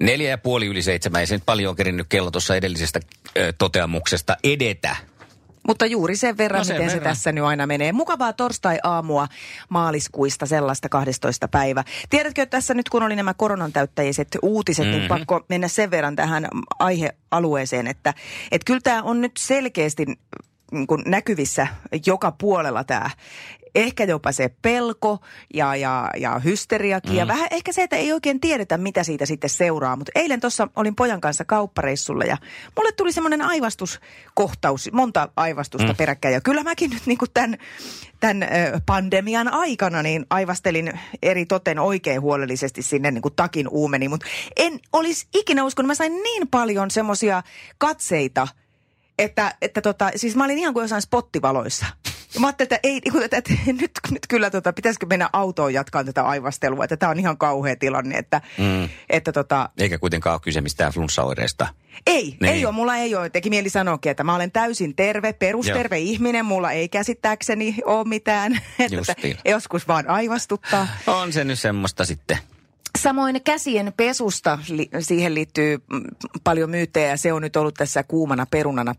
Neljä ja puoli yli seitsemän, ei se nyt paljon kerinnyt kello tuossa edellisestä ö, toteamuksesta edetä. Mutta juuri sen verran, No sen miten se verran. tässä nyt aina menee. Mukavaa torstai-aamua maaliskuista sellaista 12 päivä. Tiedätkö, että tässä nyt kun oli nämä koronan täyttäjiset uutiset, mm-hmm. niin pakko mennä sen verran tähän aihealueeseen, että, että kyllä tämä on nyt selkeästi niin kuin näkyvissä joka puolella tämä ehkä jopa se pelko ja, ja, ja hysteriakin mm. ja vähän ehkä se, että ei oikein tiedetä, mitä siitä sitten seuraa. Mutta eilen tuossa olin pojan kanssa kauppareissulla ja mulle tuli semmoinen aivastuskohtaus, monta aivastusta mm. peräkkäin. Ja kyllä mäkin nyt niin kuin tämän, tämän pandemian aikana niin aivastelin eri toten oikein huolellisesti sinne niin kuin takin uumeni. Mutta en olisi ikinä uskonut, mä sain niin paljon semmoisia katseita, että, että tota, siis mä olin ihan kuin jossain spottivaloissa. Ja mä ajattelin, että, ei, niin että, että nyt, nyt kyllä tota, pitäisikö mennä autoon jatkaa tätä aivastelua, että tämä on ihan kauhea tilanne, että, mm. että tota, Eikä kuitenkaan ole kyse mistään flunssaoireista. ei, Niin. ei ole, mulla ei ole. Teki mieli sanoakin, että mä olen täysin terve, perusterve Joo. ihminen, mulla ei käsittääkseni ole mitään. Että Justiin. joskus vaan aivastuttaa. On se nyt semmoista sitten. Samoin käsien pesusta, li, siihen liittyy mm, paljon myyttejä ja se on nyt ollut tässä kuumana perunana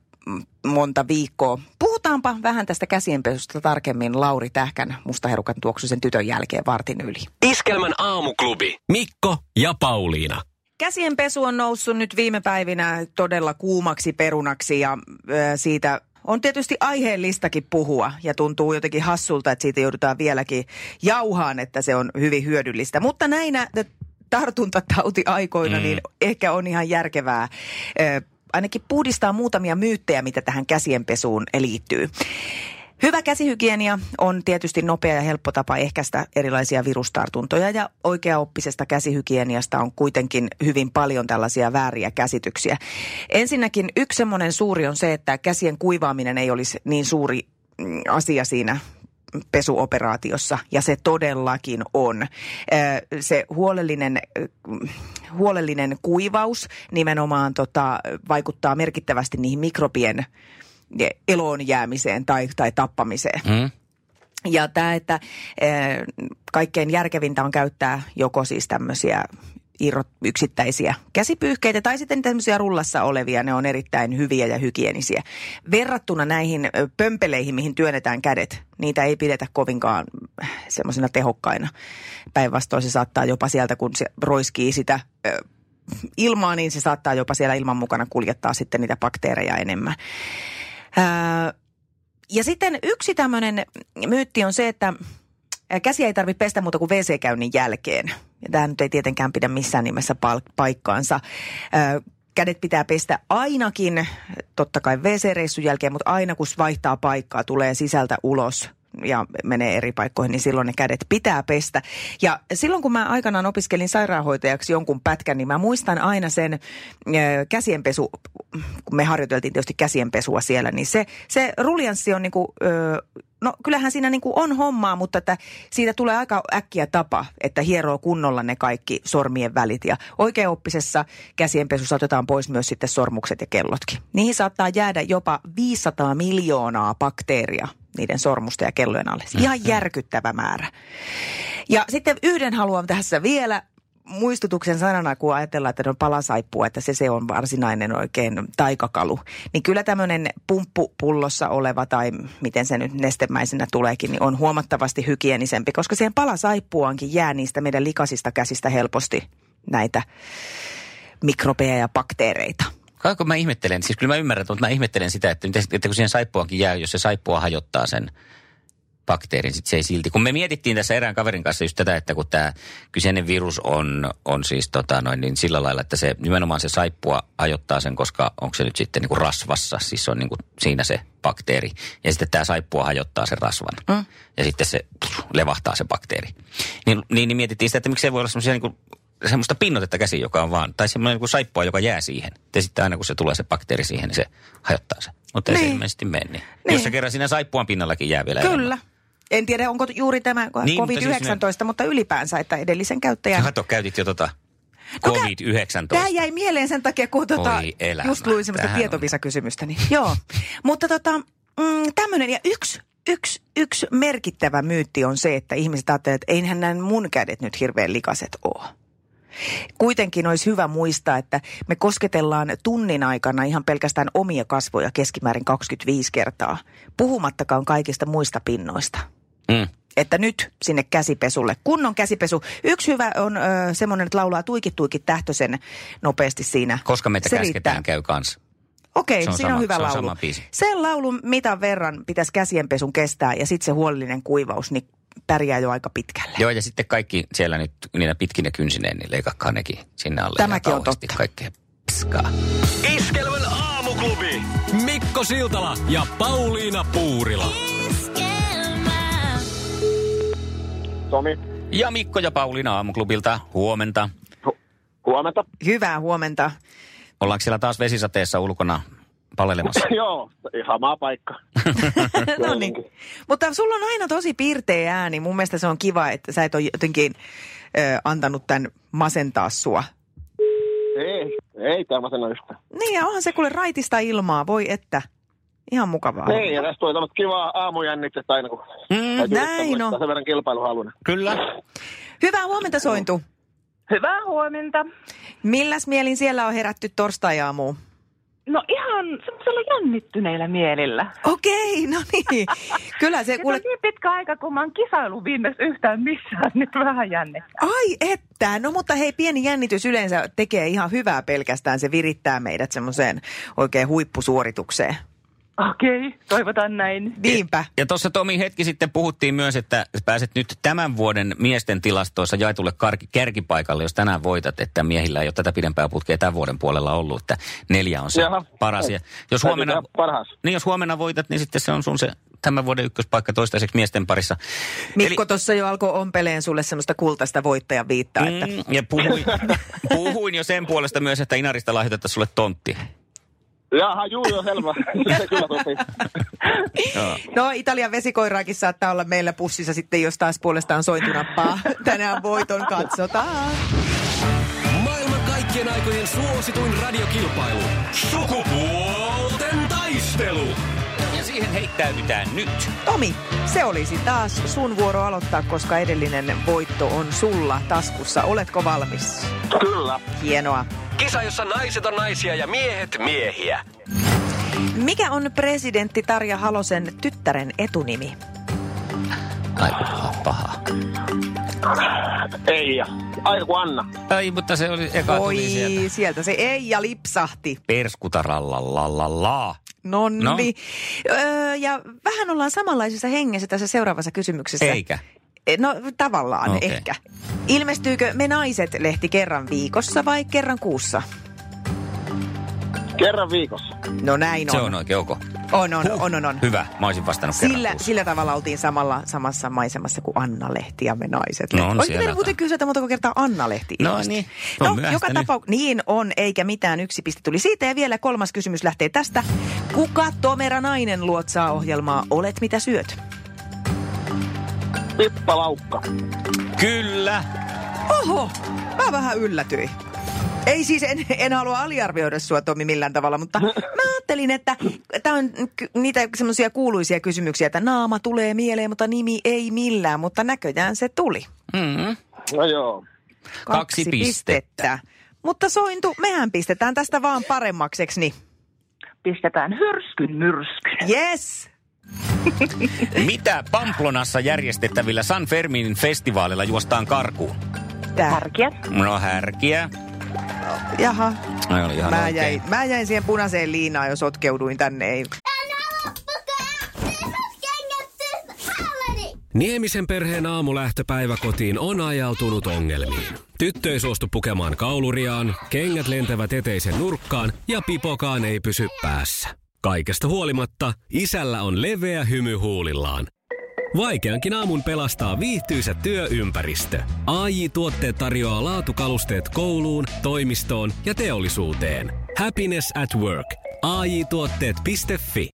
monta viikkoa. Puhutaanpa vähän tästä käsienpesusta tarkemmin Lauri Tähkän mustaherukan tuoksuisen tytön jälkeen vartin yli. Iskelmän aamuklubi. Mikko ja Pauliina. Käsienpesu on noussut nyt viime päivinä todella kuumaksi perunaksi ja ö, siitä on tietysti aiheellistakin puhua ja tuntuu jotenkin hassulta, että siitä joudutaan vieläkin jauhaan, että se on hyvin hyödyllistä. Mutta näinä tartuntatautiaikoina mm. niin ehkä on ihan järkevää ö, ainakin puhdistaa muutamia myyttejä, mitä tähän käsienpesuun liittyy. Hyvä käsihygienia on tietysti nopea ja helppo tapa ehkäistä erilaisia virustartuntoja ja oikeaoppisesta käsihygieniasta on kuitenkin hyvin paljon tällaisia vääriä käsityksiä. Ensinnäkin yksi semmoinen suuri on se, että käsien kuivaaminen ei olisi niin suuri mm, asia siinä pesuoperaatiossa ja se todellakin on. Se huolellinen, huolellinen kuivaus nimenomaan tota, vaikuttaa merkittävästi niihin mikrobien eloon jäämiseen tai, tai tappamiseen. Mm? Ja tämä, että kaikkein järkevintä on käyttää joko siis tämmöisiä irrot, yksittäisiä käsipyyhkeitä tai sitten tämmöisiä rullassa olevia, ne on erittäin hyviä ja hygienisiä. Verrattuna näihin pömpeleihin, mihin työnnetään kädet, niitä ei pidetä kovinkaan semmoisina tehokkaina. Päinvastoin se saattaa jopa sieltä, kun se roiskii sitä ilmaa, niin se saattaa jopa siellä ilman mukana kuljettaa sitten niitä bakteereja enemmän. Ää, ja sitten yksi tämmöinen myytti on se, että käsiä ei tarvitse pestä muuta kuin WC-käynnin jälkeen. Ja tämä nyt ei tietenkään pidä missään nimessä paikkaansa. Kädet pitää pestä ainakin, totta kai WC-reissun jälkeen, mutta aina kun vaihtaa paikkaa, tulee sisältä ulos ja menee eri paikkoihin, niin silloin ne kädet pitää pestä. Ja silloin kun mä aikanaan opiskelin sairaanhoitajaksi jonkun pätkän, niin mä muistan aina sen käsienpesu, kun me harjoiteltiin tietysti käsienpesua siellä, niin se, se ruljanssi on niinku, ö, no kyllähän siinä niinku on hommaa, mutta että siitä tulee aika äkkiä tapa, että hieroo kunnolla ne kaikki sormien välit. Ja oikeaoppisessa käsienpesussa otetaan pois myös sitten sormukset ja kellotkin. Niihin saattaa jäädä jopa 500 miljoonaa bakteeria niiden sormusten ja kellojen alle. Ihan järkyttävä määrä. Ja sitten yhden haluan tässä vielä muistutuksen sanana, kun ajatellaan, että on palasaippua, että se, se on varsinainen oikein taikakalu. Niin kyllä tämmöinen pumppupullossa oleva tai miten se nyt nestemäisenä tuleekin, niin on huomattavasti hygienisempi, koska siihen palasaippuaankin jää niistä meidän likaisista käsistä helposti näitä mikrobeja ja bakteereita. Kai kun mä ihmettelen, siis kyllä mä ymmärrän, mutta mä ihmettelen sitä, että, nyt- että kun siihen saippuakin jää, jos se saippua hajottaa sen bakteerin, sit se ei silti. Kun me mietittiin tässä erään kaverin kanssa just tätä, että kun tämä kyseinen virus on, on siis tota noin, niin sillä lailla, että se nimenomaan se saippua hajottaa sen, koska onko se nyt sitten niin kuin rasvassa, siis se on niin kuin siinä se bakteeri. Ja sitten tämä saippua hajottaa sen rasvan. Mm. Ja sitten se pff, levahtaa se bakteeri. Niin, niin, niin mietittiin sitä, että miksi se voi olla semmoisia niin kuin semmoista pinnotetta käsi, joka on vaan, tai semmoinen kuin saippua, joka jää siihen. Ja sitten aina kun se tulee se bakteeri siihen, niin se hajottaa se. Mutta ei se Niin. ilmeisesti mene. Niin. Niin. Jos se kerran siinä saippuan pinnallakin jää vielä Kyllä. enemmän. En tiedä, onko juuri tämä Niin, mutta COVID-19, siis ne- mutta ylipäänsä, että edellisen käyttäjän... Kato, käytit jo tota No kä- COVID-19. Tämä jäi mieleen sen takia, kun tota, just luin semmoista tietovisakysymystä. Niin, joo, mutta tota, mm, tämmöinen ja yksi, yksi, yksi merkittävä myytti on se, että ihmiset ajattelevat, että eihän nämä mun kädet nyt hirveän likaset ole. Kuitenkin olisi hyvä muistaa, että me kosketellaan tunnin aikana ihan pelkästään omia kasvoja keskimäärin 25 kertaa, puhumattakaan kaikista muista pinnoista Mm. että nyt sinne käsipesulle. Kunnon käsipesu. Yksi hyvä on ö, semmoinen, että laulaa tuikit tuikit tähtösen nopeasti siinä. Koska meitä Se käsketään riittää. käy kanssa. Okei, on siinä sama- on hyvä se on laulu. sama biisi. Sen laulun mitan verran pitäisi käsienpesun kestää ja sitten se huolellinen kuivaus, niin pärjää jo aika pitkälle. Joo, ja sitten kaikki siellä nyt niillä pitkinä kynsineen, niin leikakkaa nekin sinne alle. Tämäkin ja on totta. Kaikkea pskaa. Iskelmän aamuklubi. Mikko Siltala ja Pauliina Puurila. Tomi, Ja Mikko ja Pauliina aamuklubilta, huomenta. hu- huomenta. Hyvää huomenta. Ollaanko siellä taas vesisateessa ulkona palelemassa? Joo, ihan maa paikka. no niin. Mutta sulla on aina tosi piirteä ääni. Mun mielestä se on kiva, että sä et ole jotenkin ö, antanut tämän masentaa sua. Ei, ei tämä sen yhtään. Niin ja onhan se kuule raitista ilmaa, voi että. Ihan mukavaa. Ei, ja tästä tuli tämmöistä kivaa aamujännitsestä aina, kun Mm, näin on. sen verran kilpailuhalunen. kyllä. Hyvää huomenta Sointu. Hyvää huomenta. Milläs mielin siellä on herätty torstai-aamuun? No ihan semmoisella jännittyneillä mielillä. Okei, no niin. Kyllä se Kuule... on niin pitkä aika, kun mä oon kisailu viimeis yhtään missään, nyt vähän jännittää. Ai että, no mutta hei, pieni jännitys yleensä tekee ihan hyvää pelkästään. Se virittää meidät semmoiseen oikein huippusuoritukseen. Okei, okay, toivotaan näin. Niinpä. Ja tuossa Tomi hetki sitten puhuttiin myös, että pääset nyt tämän vuoden miesten tilastoissa jaetulle kar- kärkipaikalle, jos tänään voitat, että miehillä ei ole tätä pidempää putkea tämän vuoden puolella ollut, että neljä on se Jaha. paras. Ja jos huomenna, niin jos huomenna voitat, niin sitten se on sun se tämän vuoden ykköspaikka toistaiseksi miesten parissa. Mikko tuossa jo alkoi ompeleen sulle semmoista kultaista voittajan viittaa, että Mm, ja puhuin, puhuin jo sen puolesta myös, että Inarista lahjoitettaisiin sulle tontti. Jaha, juu, joo, selvä. Se kyllä. Joo. No Italian vesikoiraakin saattaa olla meillä pussissa sitten, jos taas puolestaan sointunappaa. Tänään voiton katsotaan. Maailman kaikkien aikojen suosituin radiokilpailu. Sukupuolten taistelu. Ja siihen heittäydytään nyt. Tomi, se olisi taas sun vuoro aloittaa, koska edellinen voitto on sulla taskussa. Oletko valmis? Kyllä. Hienoa. Kisa, jossa naiset on naisia ja miehet miehiä. Mikä on presidentti Tarja Halosen tyttären etunimi? Ai paha, paha. Ei, ja aika kuin Anna. Ai, mutta se oli eka Oi, tuli sieltä. sieltä se ei ja lipsahti. Perskutarallalla. Nonni. No. No. Öö, ja vähän ollaan samanlaisessa hengessä tässä seuraavassa kysymyksessä. Eikä. E, No tavallaan okay. ehkä. Ilmestyykö Me naiset-lehti kerran viikossa vai kerran kuussa? Kerran viikossa. No näin on. Se on oikein ok. On, on, on, on, on. Hyvä, mä olisin vastannut kerran Sillä, kuussa. sillä tavalla oltiin samalla, samassa maisemassa kuin Anna-lehti ja me naiset. No on siellä meidän muuten kysyä, että montako kertaa Anna-lehti No ilmestyi? niin, on no, myöhäistä joka tapauksessa, niin on, eikä mitään. Yksi piste tuli siitä. Ja vielä kolmas kysymys lähtee tästä. Kuka tomera nainen luotsaa ohjelmaa Olet mitä syöt? Pippa Laukka. Kyllä. Oho, mä vähän yllätyin. Ei siis, en, en halua aliarvioida sua Tomi millään tavalla, mutta mä ajattelin, että tämä on niitä semmoisia kuuluisia kysymyksiä, että naama tulee mieleen, mutta nimi ei millään, mutta näköjään se tuli. Mm. No joo. Kaksi pistettä. Mutta Sointu, mehän pistetään tästä vaan paremmakseksi, niin Pistetään hyrskyn myrskyn. yes! Mitä Pamplonassa järjestettävillä San Ferminin festivaalilla juostaan karkuun? Tää. Härkiä. No härkiä. Jaha, No oli ihan mä oikein. jäin, mä jäin siihen punaiseen liinaan, jos sotkeuduin tänne. Ei. Niemisen perheen aamulähtöpäivä kotiin on ajautunut ongelmiin. Tyttö ei suostu pukemaan kauluriaan, kengät lentävät eteisen nurkkaan ja pipokaan ei pysy päässä. Kaikesta huolimatta, isällä on leveä hymy huulillaan. Vaikeankin aamun pelastaa viihtyisä työympäristö. AI Tuotteet tarjoaa laatukalusteet kouluun, toimistoon ja teollisuuteen. Happiness at work. AI Tuotteet.fi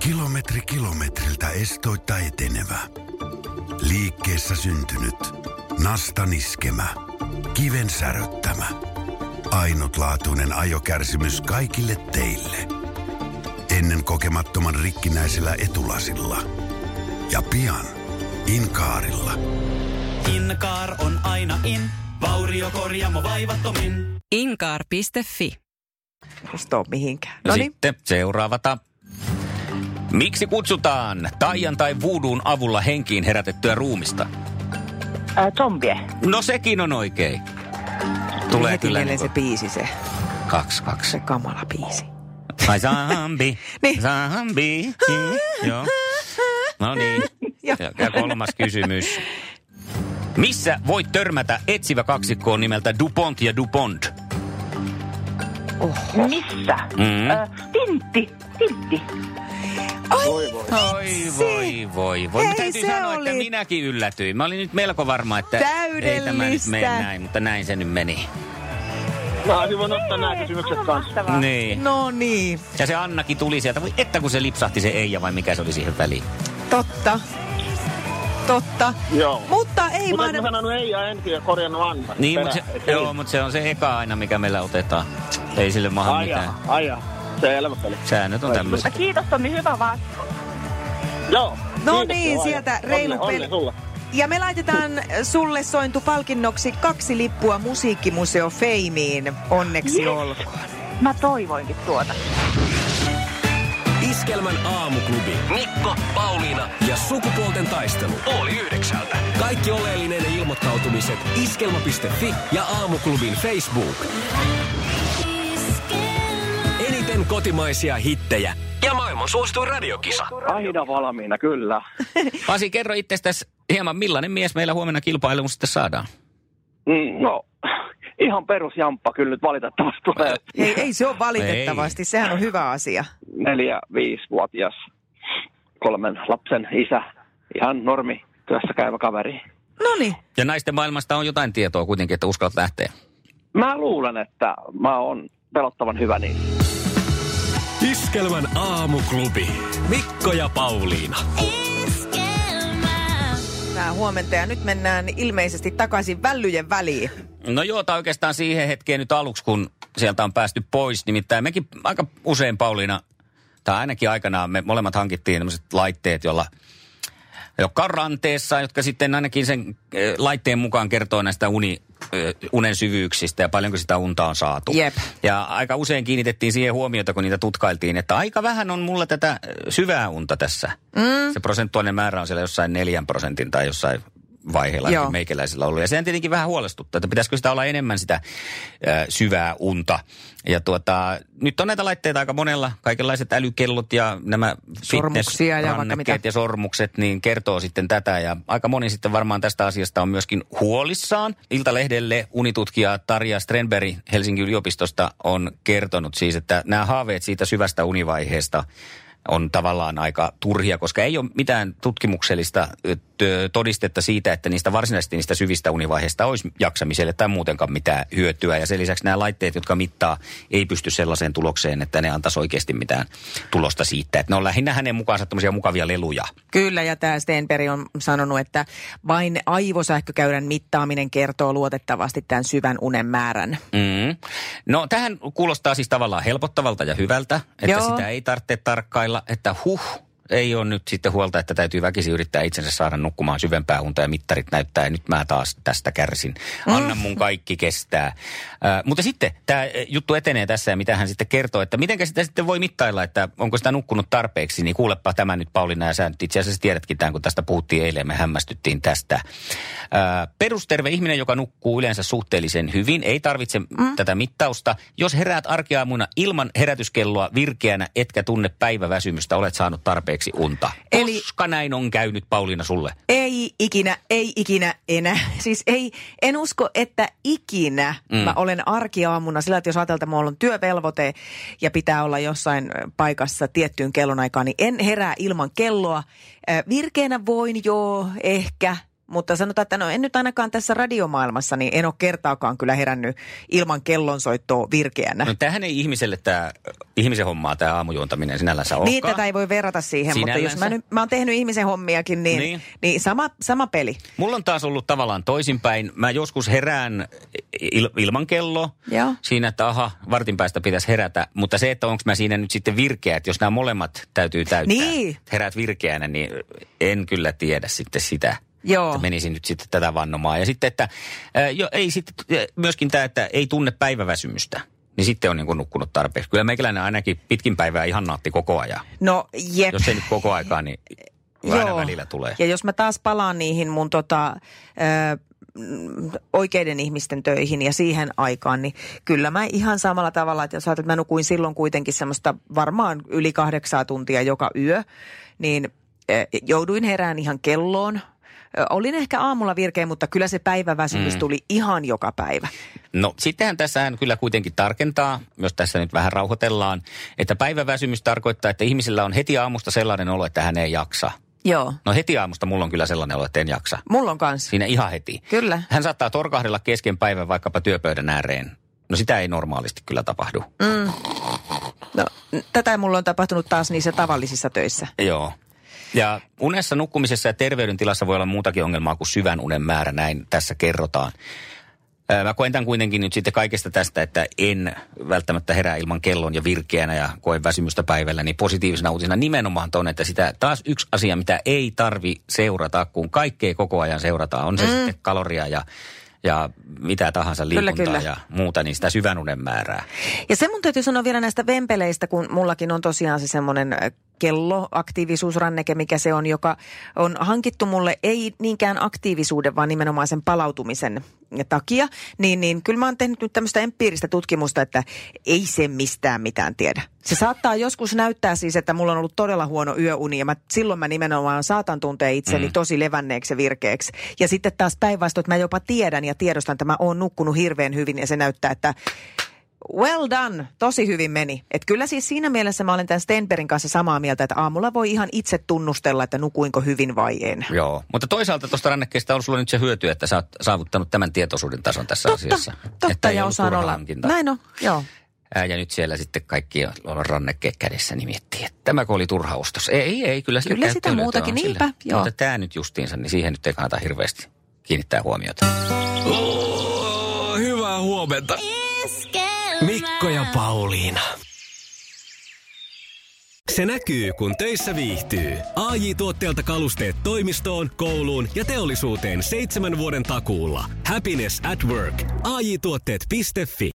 Kilometri kilometriltä estoitta etenevä. Liikkeessä syntynyt. Nasta niskemä. Kiven säröttämä. Ainutlaatuinen ajokärsimys kaikille teille. Ennen kokemattoman rikkinäisellä etulasilla. Ja pian Inkaarilla. Inkaar on aina in, vauriokorjaamo vaivattomin. Inkaar.fi. Musta on mihinkään. No No niin, sitten seuraavata. Miksi kutsutaan taian tai voodoo'n avulla henkiin herätettyä ruumista? Ää, zombie. No sekin on oikein. Tulee heti kyllä niin se biisi, se, kaksi kaksi. se kamala biisi. Ai zambi, Niin. zambi. Joo. No niin. Ja- Ja kolmas kysymys. Missä voit törmätä etsivä kaksikkoon nimeltä DuPont ja DuPont? Missä? Mm. Ää, tintti. Tintti. Oi voi voi voi. Hei, täytyy se sanoa, oli- että minäkin yllätyin. Mä olin nyt melko varma, että ei tämä nyt mene näin, mutta näin se nyt meni. Mä olisin voinut ottaa nämä kysymykset kanssa. Niin. No niin, Ja se Annakin tuli sieltä. Voi että kun se lipsahti se Eija vai mikä se oli siihen väliin. totta. Totta. Joo. Mutta ei Mutta mahda... mä sanonut ei ja ensin ja korjannut Anna. Niin, mutta se, et joo, mutta se on se eka aina, mikä meillä otetaan. Ei sille maha Ai mitään. jaa. Selvä peli. Säännöt on Mutta tämmöiset. kiitos Tommi, hyvä vastaus. Joo. No Kiitos, niin, sieltä reilu peli. onni sulle. Ja me laitetaan sulle sointu palkinnoksi kaksi lippua Musiikkimuseo Feimiin. Onneksi Yes. olkoon. Mä toivoinkin tuota. Iskelmän aamuklubi. Mikko, Pauliina ja sukupuolten taistelu. Oli yhdeksältä. Kaikki oleellinen ilmoittautumiset iskelma.fi ja aamuklubin Facebook. Eniten kotimaisia hittejä ja maailman suosituin radiokisa. Aina valmiina, kyllä. Pasi, kerro itsestäsi hieman, millainen mies meillä huomenna kilpailuun sitten saadaan? Mm, No, ihan perusjamppa kyllä nyt valitettavasti tulee. Ei, ei se ole valitettavasti, sehän on hyvä asia. Neljä, viisivuotias, kolmen lapsen isä. Ihan normi työssä käyvä kaveri. No niin, Ja naisten maailmasta on jotain tietoa kuitenkin, että uskallat lähteä. Mä luulen, että mä oon pelottavan hyvä niin. Iskelmän aamuklubi. Mikko ja Pauliina. Hyvää huomenta ja nyt mennään ilmeisesti takaisin vällyjen väliin. No joo, tai oikeastaan siihen hetkeen nyt aluksi, kun sieltä on päästy pois. Nimittäin mekin aika usein Pauliina, tai ainakin aikanaan me molemmat hankittiin tämmöiset laitteet, jolla jotka on ranteessa, jotka sitten ainakin sen eh, laitteen mukaan kertoo näistä uni, eh, unen syvyyksistä ja paljonko sitä unta on saatu. Jep. Ja aika usein kiinnitettiin siihen huomiota, kun niitä tutkailtiin, että aika vähän on mulla tätä eh, syvää unta tässä. Mm. Se prosentuaalinen määrä on siellä jossain neljän prosentin tai jossain vaiheella Joo. meikäläisillä ollut. Ja sehän tietenkin vähän huolestuttaa, että pitäisikö sitä olla enemmän sitä ö, syvää unta. Ja tuota, nyt on näitä laitteita aika monella, kaikenlaiset älykellot ja nämä Sormuksia ja vaikka fitness-rannekkeet mitä. ja sormukset, niin kertoo sitten tätä. Ja aika moni sitten varmaan tästä asiasta on myöskin huolissaan. Iltalehdelle unitutkija Tarja Strenberg Helsingin yliopistosta on kertonut siis, että nämä haaveet siitä syvästä univaiheesta on tavallaan aika turhia, koska ei ole mitään tutkimuksellista todistetta siitä, että niistä varsinaisesti niistä syvistä univaiheista olisi jaksamiselle tai muutenkaan mitään hyötyä. Ja sen lisäksi nämä laitteet, jotka mittaa, ei pysty sellaiseen tulokseen, että ne antaisi oikeasti mitään tulosta siitä. Että ne on lähinnä hänen mukaansa tämmöisiä mukavia leluja. Kyllä, ja tämä Stenberg on sanonut, että vain aivosähkökäyrän mittaaminen kertoo luotettavasti tämän syvän unen määrän. Mm. No tähän kuulostaa siis tavallaan helpottavalta ja hyvältä, että Joo. sitä ei tarvitse tarkkailla, että huh, ei ole nyt sitten huolta, että täytyy väkisin yrittää itsensä saada nukkumaan syvempää unta ja mittarit näyttää, ja nyt mä taas tästä kärsin. Anna mun kaikki kestää. Äh, mutta sitten tämä juttu etenee tässä ja mitä hän sitten kertoo, että miten sitä sitten voi mittailla, että onko sitä nukkunut tarpeeksi, niin kuulepa tämä nyt Pauliina ja sä nyt itse asiassa tiedätkin tämän, kun tästä puhuttiin eilen ja me hämmästyttiin tästä. Äh, perusterve ihminen, joka nukkuu yleensä suhteellisen hyvin, ei tarvitse mm. tätä mittausta. Jos heräät arkeaamuna ilman herätyskelloa virkeänä, etkä tunne päiväväsymystä, olet saanut tarpeeksi tarpeeksi unta. Eli- Koska näin on käynyt Pauliina sulle? Ei ikinä, ei ikinä enää. Siis ei, en usko, että ikinä mm. mä olen arkiaamuna sillä, että jos ajatellaan, että mulla on työvelvoite ja pitää olla jossain paikassa tiettyyn kellonaikaan, niin en herää ilman kelloa. Virkeänä voin jo ehkä, mutta sanotaan, että no en nyt ainakaan tässä radiomaailmassa, niin en ole kertaakaan kyllä herännyt ilman kellonsoittoa virkeänä. No tähän ei ihmiselle tämä, ihmisen hommaa tämä aamujuontaminen sinällänsä olekaan. Niin, tätä ei voi verrata siihen, mutta jos mä, Sinällänsä. nyt, mä oon tehnyt ihmisen hommiakin, niin, Niin. niin. niin sama, sama peli. Mulla on taas ollut tavallaan toisinpäin. Mä joskus herään il- ilman kello. Joo. Siinä, että aha, vartin päästä pitäisi herätä. Mutta se, että onko mä siinä nyt sitten virkeä, että jos nämä molemmat täytyy täyttää. Niin. Heräät virkeänä, niin en kyllä tiedä sitten sitä. Joo. Että menisin nyt sitten tätä vannomaan. Ja sitten, että jo, ei sitten, myöskin tämä, että ei tunne päiväväsymystä. Niin sitten on niin kuin nukkunut tarpeeksi. Kyllä meikäläinen ainakin pitkin päivää ihan naatti koko ajan. No jep. Jos ei nyt koko aikaa, niin aina välillä tulee. Ja jos mä taas palaan niihin mun tota, ö, oikeiden ihmisten töihin ja siihen aikaan, niin kyllä mä ihan samalla tavalla, että jos ajatellaan, että mä nukuin silloin kuitenkin semmoista varmaan yli kahdeksaa tuntia joka yö, niin jouduin herään ihan kelloon. Olin ehkä aamulla virkeä, mutta kyllä se päiväväsymys Mm. tuli ihan joka päivä. No sittenhän tässä hän kyllä kuitenkin tarkentaa, jos tässä nyt vähän rauhoitellaan, että päiväväsymys tarkoittaa, että ihmisillä on heti aamusta sellainen olo, että hän ei jaksa. Joo, No heti aamusta mulla on kyllä sellainen olo, että en jaksa. mulla on kanssa. Siinä ihan heti. Kyllä. Hän saattaa torkahdella kesken päivän vaikkapa työpöydän ääreen. No sitä ei normaalisti kyllä tapahdu. No, n- tätä mulla on tapahtunut taas niissä tavallisissa töissä. Joo. Ja unessa, nukkumisessa ja terveydentilassa voi olla muutakin ongelmaa kuin syvän unen määrä, näin tässä kerrotaan. Mä koen tämän kuitenkin nyt sitten kaikesta tästä, että en välttämättä herää ilman kellon ja virkeänä ja koen väsymystä päivällä, niin positiivisena uutisena nimenomaan ton, että sitä taas yksi asia, mitä ei tarvi seurata, kun kaikkea koko ajan seurataan, on se mm. sitten kaloria ja, ja mitä tahansa Kyllä, liikuntaa kyllä. ja muuta, niin sitä syvän unen määrää. Ja se mun täytyy sanoa vielä näistä vempeleistä, kun mullakin on tosiaan se semmoinen äh, kelloaktiivisuusranneke, mikä se on, joka on hankittu mulle ei niinkään aktiivisuuden, vaan nimenomaan sen palautumisen takia. Niin, niin kyllä mä oon tehnyt nyt tämmöistä empiiristä tutkimusta, että ei se mistään mitään tiedä. Se saattaa joskus näyttää siis, että mulla on ollut todella huono yöuni ja mä, silloin mä nimenomaan saatan tuntea itseni mm. tosi levänneeksi ja virkeäksi. Ja sitten taas päinvastoin, että mä jopa tiedän ja tiedostan, että mä oon nukkunut hirveän hyvin ja se näyttää, että Well done, tosi hyvin meni. Et kyllä siis siinä mielessä mä olen tämän Stenbergin kanssa samaa mieltä, että aamulla voi ihan itse tunnustella, että nukuinko hyvin vai en. Joo, mutta toisaalta tuosta rannekkeesta on sulla nyt se hyöty, että sä oot saavuttanut tämän tietoisuuden tason tässä Totta, asiassa. totta että ja osaan olla. hankinta. Näin on, joo. Ja nyt siellä sitten kaikki on rannekkeet kädessä, niin miettii, että tämäkö oli turha ostos. Ei, ei, kyllä sillä Kyllä sitä muutakin, on niinpä, sillä. joo. Mutta tämä nyt justiinsa, niin siihen nyt ei kannata hirveästi kiinnittää huomiota. Oh, hyvää huomenta. Mikko ja Pauliina. Se näkyy, kun töissä viihtyy. ai tuotteelta kalusteet toimistoon, kouluun ja teollisuuteen seitsemän vuoden takuulla. Happiness at work. AJ-tuotteet.fi